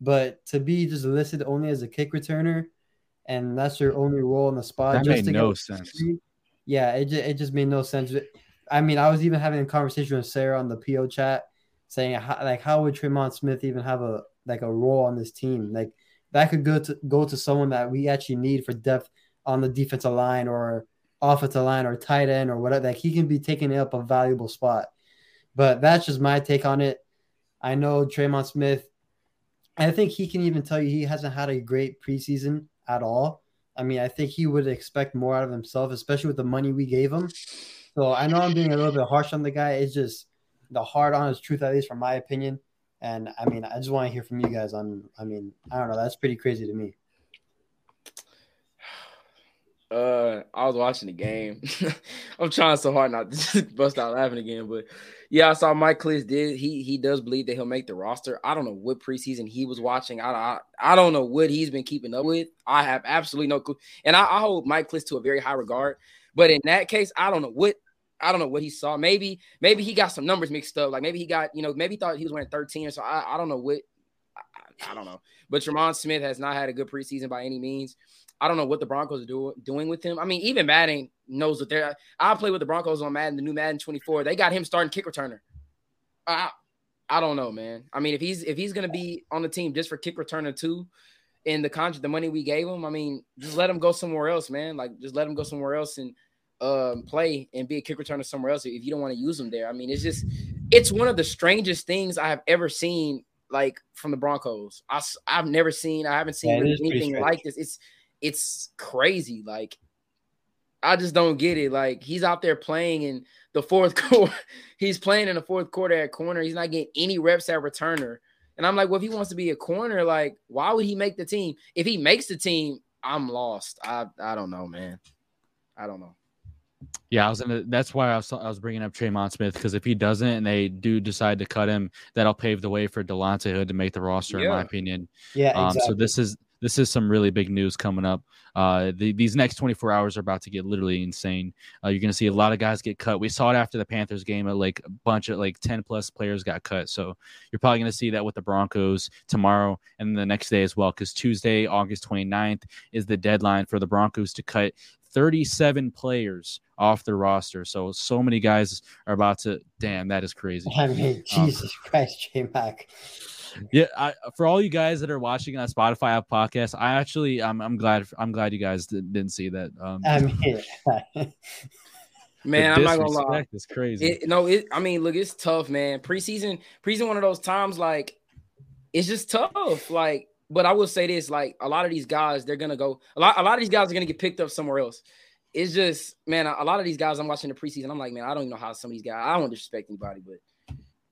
But to be just listed only as a kick returner, and that's your only role in the spot,
that just made no sense.
Yeah, it just, it just made no sense. I mean, I was even having a conversation with Sarah on the PO chat saying how, like how would Tremon Smith even have a like a role on this team? Like that could go to go to someone that we actually need for depth on the defensive line or offensive line or tight end or whatever. Like he can be taking up a valuable spot. But that's just my take on it. I know Tremon Smith. I think he can even tell you he hasn't had a great preseason at all. I mean, I think he would expect more out of himself, especially with the money we gave him. So I know I'm being a little bit harsh on the guy. It's just the hard honest truth, at least from my opinion. And I mean, I just want to hear from you guys on. I mean, I don't know. That's pretty crazy to me.
Uh, I was watching the game. I'm trying so hard not to bust out laughing again, but yeah, I saw Mike Klis did. He he does believe that he'll make the roster. I don't know what preseason he was watching. I I, I don't know what he's been keeping up with. I have absolutely no clue, and I, I hold Mike Klis to a very high regard. But in that case, I don't know what I don't know what he saw. Maybe maybe he got some numbers mixed up. Like maybe he got you know maybe he thought he was wearing 13 or so. I, I don't know what. I, I don't know. But Tremon Smith has not had a good preseason by any means. I don't know what the Broncos are do, doing with him. I mean, even Madden knows that they're. I play with the Broncos on Madden, the new Madden 24. They got him starting kick returner. I, I don't know, man. I mean, if he's if he's gonna be on the team just for kick returner too, in the contract, the money we gave him, I mean, just let him go somewhere else, man. Like, just let him go somewhere else and um, play and be a kick returner somewhere else if you don't want to use him there. I mean, it's just it's one of the strangest things I have ever seen like from the Broncos. I I've never seen I haven't seen really anything like this. It's it's crazy. Like I just don't get it. Like he's out there playing in the fourth quarter. he's playing in the fourth quarter at corner. He's not getting any reps at returner. And I'm like, well, if he wants to be a corner, like, why would he make the team? If he makes the team, I'm lost. I I don't know, man. I don't know.
Yeah, I was gonna. That's why I was I was bringing up Tremon Smith because if he doesn't and they do decide to cut him, that'll pave the way for Delonte Hood to make the roster, yeah. in my opinion.
Yeah, exactly.
um, So this is this is some really big news coming up. Uh, the, these next 24 hours are about to get literally insane. Uh, you're going to see a lot of guys get cut. We saw it after the Panthers game. Like a bunch of like 10 plus players got cut. So you're probably going to see that with the Broncos tomorrow and the next day as well. Because Tuesday, August 29th, is the deadline for the Broncos to cut 37 players off the roster. So so many guys are about to. Damn, that is crazy.
I mean, um, Jesus um, Christ, J Mac
yeah I, for all you guys that are watching on spotify app podcast i actually i'm, I'm glad i'm glad you guys did, not see that um
i mean
man i'm not gonna lie
it's crazy
it, no it i mean look it's tough man preseason preseason one of those times like it's just tough like but i will say this like a lot of these guys they're gonna go a lot a lot of these guys are gonna get picked up somewhere else. It's just man a, a lot of these guys i'm watching the preseason i'm like man i don't even know how some of these guys i don't disrespect anybody but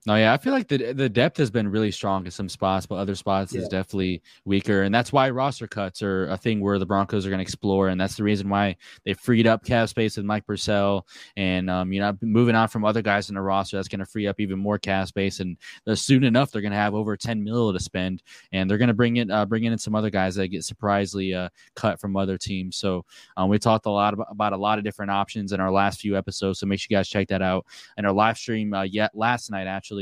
No, yeah, I feel like the the depth has been really strong in some spots, but other spots yeah. is definitely weaker, and that's why roster cuts are a thing where the Broncos are going to explore, and that's the reason why they freed up cap space with Mike Purcell, and um, you know, moving on from other guys in the roster, that's going to free up even more cap space, and soon enough they're going to have over ten mil to spend, and they're going to bring in uh, bring in some other guys that get surprisingly uh, cut from other teams. So um, we talked a lot about, about, a lot of different options in our last few episodes, so make sure you guys check that out. And our live stream uh, yet last night actually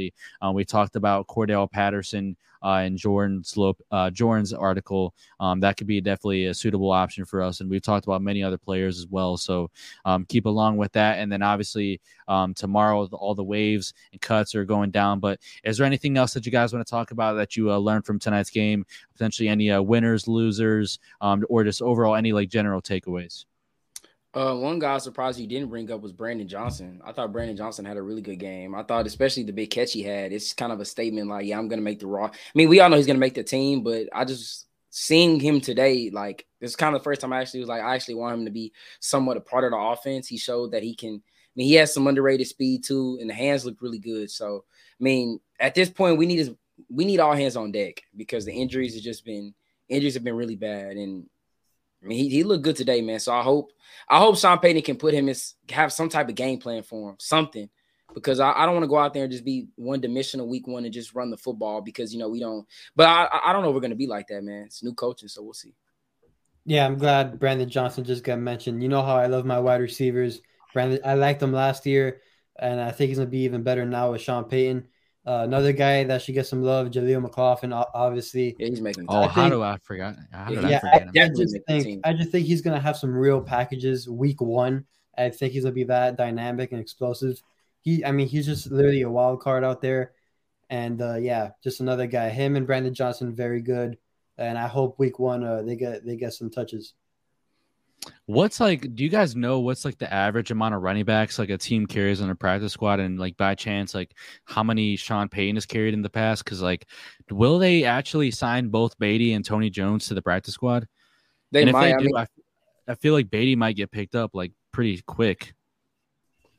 Uh, we talked about Cordarrelle Patterson uh, Jordan's uh, Jordan's article. Um, that could be definitely a suitable option for us, and we've talked about many other players as well. So um, keep along with that, and then obviously um, tomorrow all the waves and cuts are going down. But is there anything else that you guys want to talk about that you uh, learned from tonight's game? Potentially any uh, winners, losers, um, or just overall any like general takeaways?
Uh, one guy surprised you didn't bring up was Brandon Johnson. I thought Brandon Johnson had a really good game. I thought, especially the big catch he had, it's kind of a statement like, yeah, I'm going to make the raw. I mean, we all know he's going to make the team, but I just seeing him today, like, it's kind of the first time I actually was like, I actually want him to be somewhat a part of the offense. He showed that he can. I mean, he has some underrated speed too, and the hands look really good. So, I mean, at this point, we need his, we need all hands on deck because the injuries have just been injuries have been really bad, and I mean, he, he looked good today, man. So I hope I hope Sean Payton can put him as have some type of game plan for him, something. Because I, I don't want to go out there and just be one dimensional week one and just run the football because you know we don't. But I I don't know we're gonna be like that, man. It's new coaching, so we'll see.
Yeah, I'm glad Brandon Johnson just got mentioned. You know how I love my wide receivers. Brandon, I liked him last year, and I think he's gonna be even better now with Sean Payton. Uh, another guy that should get some love, Jaleel McLaughlin, obviously.
Yeah, he's making.
Oh, how do I forget? How did yeah, I forget him?
I, I just think I just think he's gonna have some real packages week one. I think he's gonna be that dynamic and explosive. He, I mean, he's just literally a wild card out there, and uh, yeah, just another guy. Him and Brandon Johnson, very good, and I hope week one uh, they get they get some touches.
What's like? Do you guys know what's like the average amount of running backs like a team carries on a practice squad, and like by chance, like how many Sean Payton has carried in the past? Because like, will they actually sign both Badie and Tony Jones to the practice squad? They and might. If they do, I, mean, I, I feel like Badie might get picked up like pretty quick.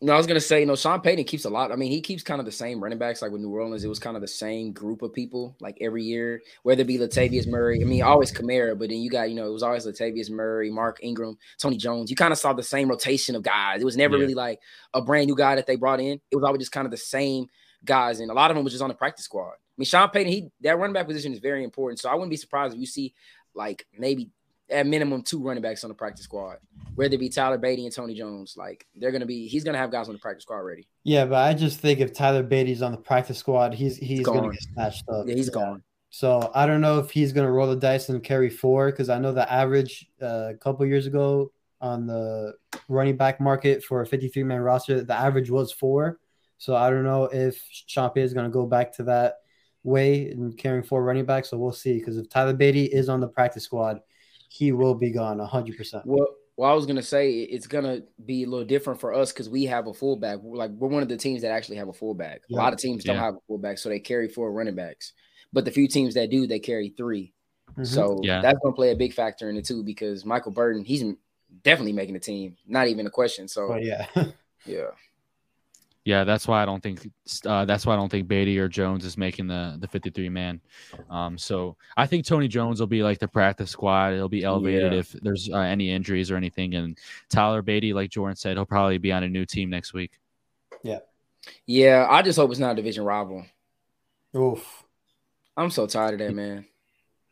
No, I was gonna say, you know, Sean Payton keeps a lot. I mean, he keeps kind of the same running backs. Like with New Orleans, it was kind of the same group of people, like every year, whether it be Latavius Murray. I mean, always Kamara, but then you got, you know, it was always Latavius Murray, Mark Ingram, Tony Jones. You kind of saw the same rotation of guys. It was never yeah. really like a brand new guy that they brought in. It was always just kind of the same guys, and a lot of them was just on the practice squad. I mean, Sean Payton, he that running back position is very important. So I wouldn't be surprised if you see like maybe at minimum two running backs on the practice squad, whether it be Tyler Badie and Tony Jones. Like they're gonna be, he's gonna have guys on the practice squad already.
Yeah, but I just think if Tyler Badie's on the practice squad, he's he's gone. gonna get snatched up.
Yeah, he's yeah. gone.
So I don't know if he's gonna roll the dice and carry four because I know the average uh, a couple years ago on the running back market for a 53 man roster, the average was four. So I don't know if Sean is gonna go back to that way and carrying four running backs. So we'll see. Because if Tyler Badie is on the practice squad he will be gone 100%.
Well, well, I was gonna say it's gonna be a little different for us because we have a fullback. We're like we're one of the teams that actually have a fullback. Yeah. A lot of teams don't have a fullback, so they carry four running backs. But the few teams that do, they carry 3 mm-hmm. So yeah. that's gonna play a big factor in it too because Michael Burton, he's definitely making the team, not even a question. So
oh, yeah,
yeah.
Yeah, that's why I don't think uh, that's why I don't think Badie or Jones is making the the 53 man. Um, so I think Tony Jones will be like the practice squad. He'll be elevated yeah. if there's uh, any injuries or anything. And Tyler Badie, like Jordan said, he'll probably be on a new team next week.
Yeah,
yeah. I just hope it's not a division rival.
Oof,
I'm so tired of that, man.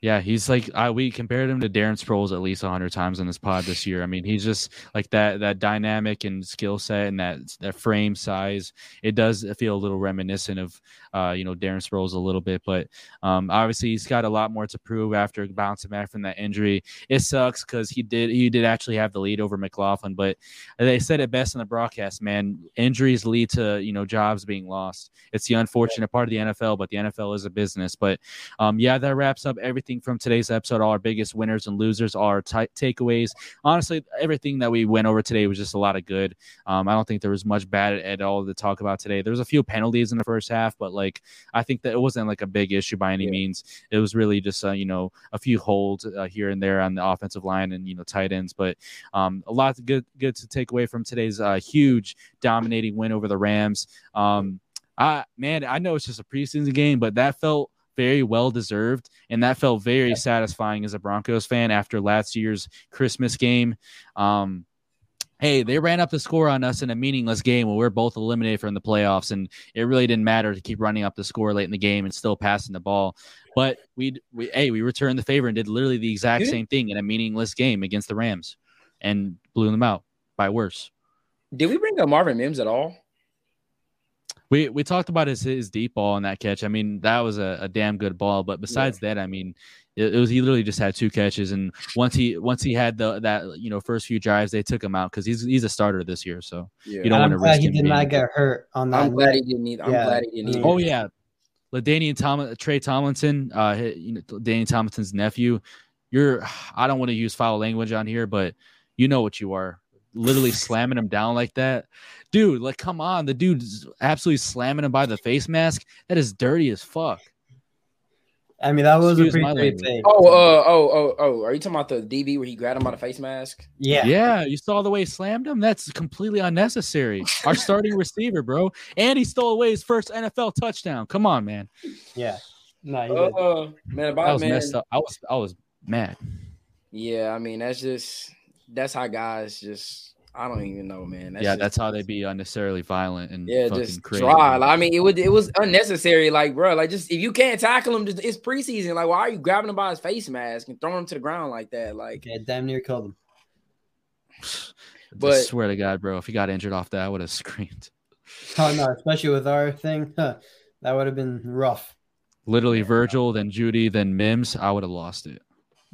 Yeah, he's like I, we compared him to Darren Sproles at least hundred times in this pod this year. I mean, he's just like that that dynamic and skill set and that that frame size. It does feel a little reminiscent of uh, you know Darren Sproles a little bit, but um, obviously he's got a lot more to prove after bouncing back from that injury. It sucks because he did he did actually have the lead over McLaughlin, but they said it best in the broadcast. Man, injuries lead to you know jobs being lost. It's the unfortunate part of the NFL, but the NFL is a business. But um, yeah, that wraps up everything from today's episode, all our biggest winners and losers, our t- takeaways. Honestly, everything that we went over today was just a lot of good. Um, I don't think there was much bad at, all to talk about today. There was a few penalties in the first half, but like I think that it wasn't like a big issue by any yeah. means. It was really just uh, you know a few holds uh, here and there on the offensive line and you know tight ends, but um, a lot of good good to take away from today's uh, huge dominating win over the Rams. Um, I man, I know it's just a preseason game, but that felt very well deserved, and that felt very yeah. satisfying as a Broncos fan after last year's Christmas game. Um, hey, they ran up the score on us in a meaningless game where we're both eliminated from the playoffs, and it really didn't matter to keep running up the score late in the game and still passing the ball. But we, we hey, we returned the favor and did literally the exact same thing in a meaningless game against the Rams, and blew them out by worse.
Did we bring up Marvin Mims at all?
We we talked about his his deep ball in that catch. I mean, that was a, a damn good ball. But besides yeah. that, I mean, it, it, was he literally just had two catches, and once he once he had the that you know first few drives, they took him out because he's he's a starter this year. So
yeah. you don't want to risk. He did not get hurt on that.
I'm glad he didn't. Need, I'm yeah. glad he didn't.
Oh yeah, LaDainian Tom Tre Tomlinson, uh, you know, Danny Tomlinson's nephew. You're I don't want to use foul language on here, but you know what you are literally slamming him down like that. Dude, like, come on. The dude's absolutely slamming him by the face mask. That is dirty as fuck.
I mean, that was Excuse a pretty great thing.
Oh, uh, oh, oh, oh. Are you talking about the DB where he grabbed him by the face mask?
Yeah.
Yeah. You saw the way he slammed him? That's completely unnecessary. Our starting receiver, bro. And he stole away his first NFL touchdown. Come on, man.
Yeah.
No, uh, man, about,
I was
man.
messed up. I was I was mad.
Yeah, I mean, that's just that's how guys just I don't even know, man.
That's yeah, just, that's how they be unnecessarily violent and
yeah, just crazy. dry. I mean, it would it was unnecessary. Like, bro, like just if you can't tackle him, just it's preseason. Like, why are you grabbing him by his face mask and throwing him to the ground like that? Like,
yeah, damn near killed him.
but I swear to God, bro, if he got injured off that, I would have screamed.
Oh no, especially with our thing, huh, that would have been rough.
Literally, Virgil, then Jeudy, then Mims, I would have lost it.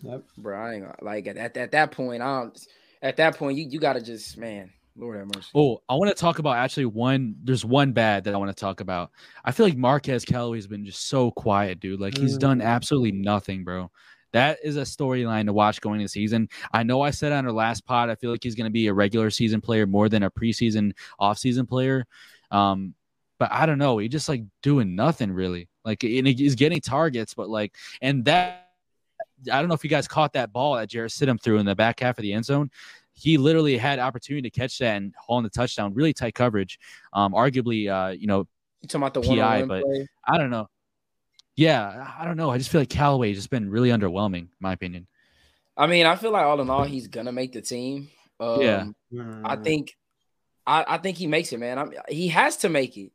Yep, bro. I ain't, like at, at at that point, I don't at that point, you you gotta just man, Lord have mercy.
Oh, I want to talk about actually one. There's one bad that I want to talk about. I feel like Marquez Callaway's been just so quiet, dude. Like he's done mm. absolutely nothing, bro. That is a storyline to watch going into season. I know I said on our last pod, I feel like he's going to be a regular season player more than a preseason, off-season player. Um, but I don't know. He just like doing nothing really. Like, and he's getting targets, but like, and that I don't know if you guys caught that ball that Jarrett Stidham threw in the back half of the end zone. He literally had opportunity to catch that and haul in the touchdown. Really tight coverage. Um, arguably, uh, you know,
you talking about the PI, but play?
I don't know. Yeah, I don't know. I just feel like Callaway has just been really underwhelming, in my opinion.
I mean, I feel like all in all, he's gonna make the team. Um, yeah, I think, I, I think he makes it, man. I mean, he has to make it.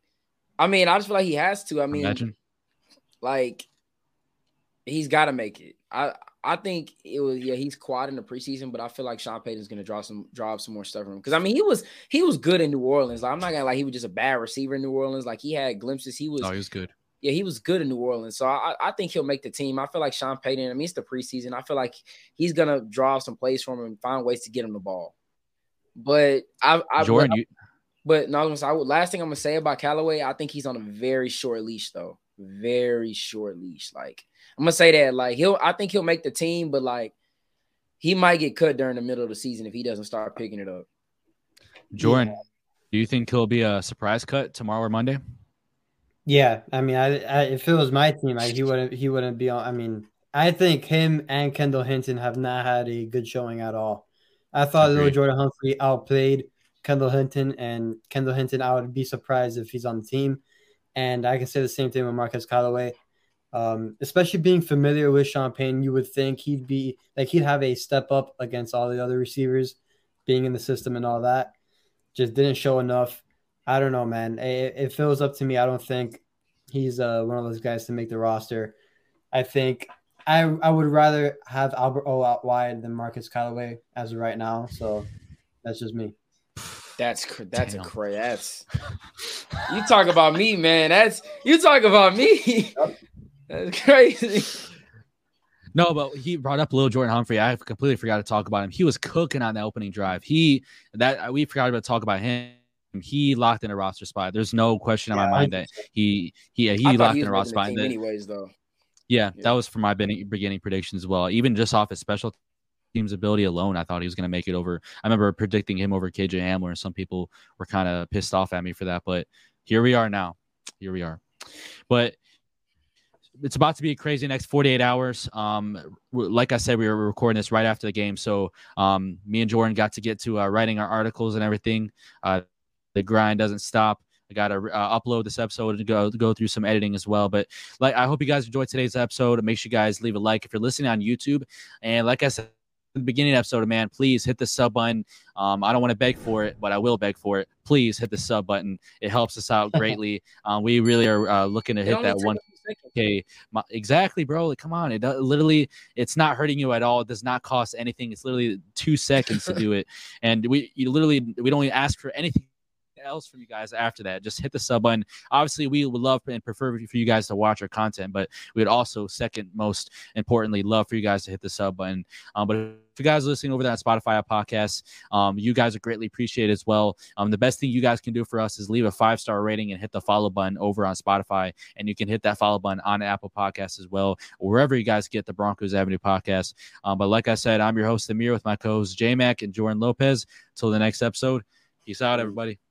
I mean, I just feel like he has to. I mean, Imagine. like he's got to make it. I I think it was yeah he's quad in the preseason, but I feel like Sean Payton's gonna draw some drop some more stuff from him because I mean he was he was good in New Orleans. Like, I'm not gonna like he was just a bad receiver in New Orleans. Like he had glimpses. He was
oh he was good.
Yeah, he was good in New Orleans. So I, I think he'll make the team. I feel like Sean Payton. I mean, it's the preseason. I feel like he's gonna draw some plays from him and find ways to get him the ball. But I, I Jordan, but, you... but no, I, last thing I'm gonna say about Callaway, I think he's on a very short leash though, very short leash. Like I'm gonna say that like he'll I think he'll make the team, but like he might get cut during the middle of the season if he doesn't start picking it up.
Jordan, yeah. do you think he'll be a surprise cut tomorrow or Monday?
Yeah, I mean, I, I if it was my team, I, he wouldn't he wouldn't be on. I mean, I think him and Kendall Hinton have not had a good showing at all. I thought little Jordan Humphrey outplayed Kendall Hinton, and Kendall Hinton, I would be surprised if he's on the team. And I can say the same thing with Marquez Callaway. Um, especially being familiar with Sean Payton, you would think he'd be like he'd have a step up against all the other receivers, being in the system and all that. Just didn't show enough. I don't know, man. It, it feels up to me. I don't think he's uh, one of those guys to make the roster. I think I I would rather have Albert O out wide than Marquez Callaway as of right now. So that's just me.
That's that's Damn. a crazy. That's you talk about me, man. That's you talk about me. That's crazy.
No, but he brought up Lil Jordan Humphrey. I completely forgot to talk about him. He was cooking on the opening drive. He that we forgot to talk about him. He locked in a roster spot. There's no question in my mind that he he he locked he in a roster spot.
anyways, though.
Yeah, yeah, that was for my beginning predictions as well. Even just off his special teams ability alone, I thought he was going to make it over. I remember predicting him over KJ Hamler, and some people were kind of pissed off at me for that. But here we are now. Here we are. But it's about to be a crazy next 48 hours. Um, like I said, we were recording this right after the game, so um, me and Jordan got to get to uh, writing our articles and everything. Uh, the grind doesn't stop. I got to uh, upload this episode and go go through some editing as well. But like, I hope you guys enjoyed today's episode. Make sure you guys leave a like if you're listening on YouTube. And like I said, the beginning the episode, man, please hit the sub button. Um, I don't want to beg for it, but I will beg for it. Please hit the sub button. It helps us out greatly. um, we really are uh, looking to hit that one. Okay, exactly, bro. Like, come on, it does, literally, it's not hurting you at all. It does not cost anything. It's literally two seconds to do it, and we you literally we don't even ask for anything else from you guys after that, just hit the sub button. Obviously, we would love and prefer for you guys to watch our content, but we would also, second most importantly, love for you guys to hit the sub button. Um, but if you guys are listening over on Spotify podcast, um, you guys are greatly appreciated as well. Um, the best thing you guys can do for us is leave a five star rating and hit the follow button over on Spotify, and you can hit that follow button on Apple Podcasts as well, wherever you guys get the Broncos Avenue podcast. Um, but like I said, I'm your host Amir with my co-hosts J Mac and Jordan Lopez. Until the next episode, peace out, everybody.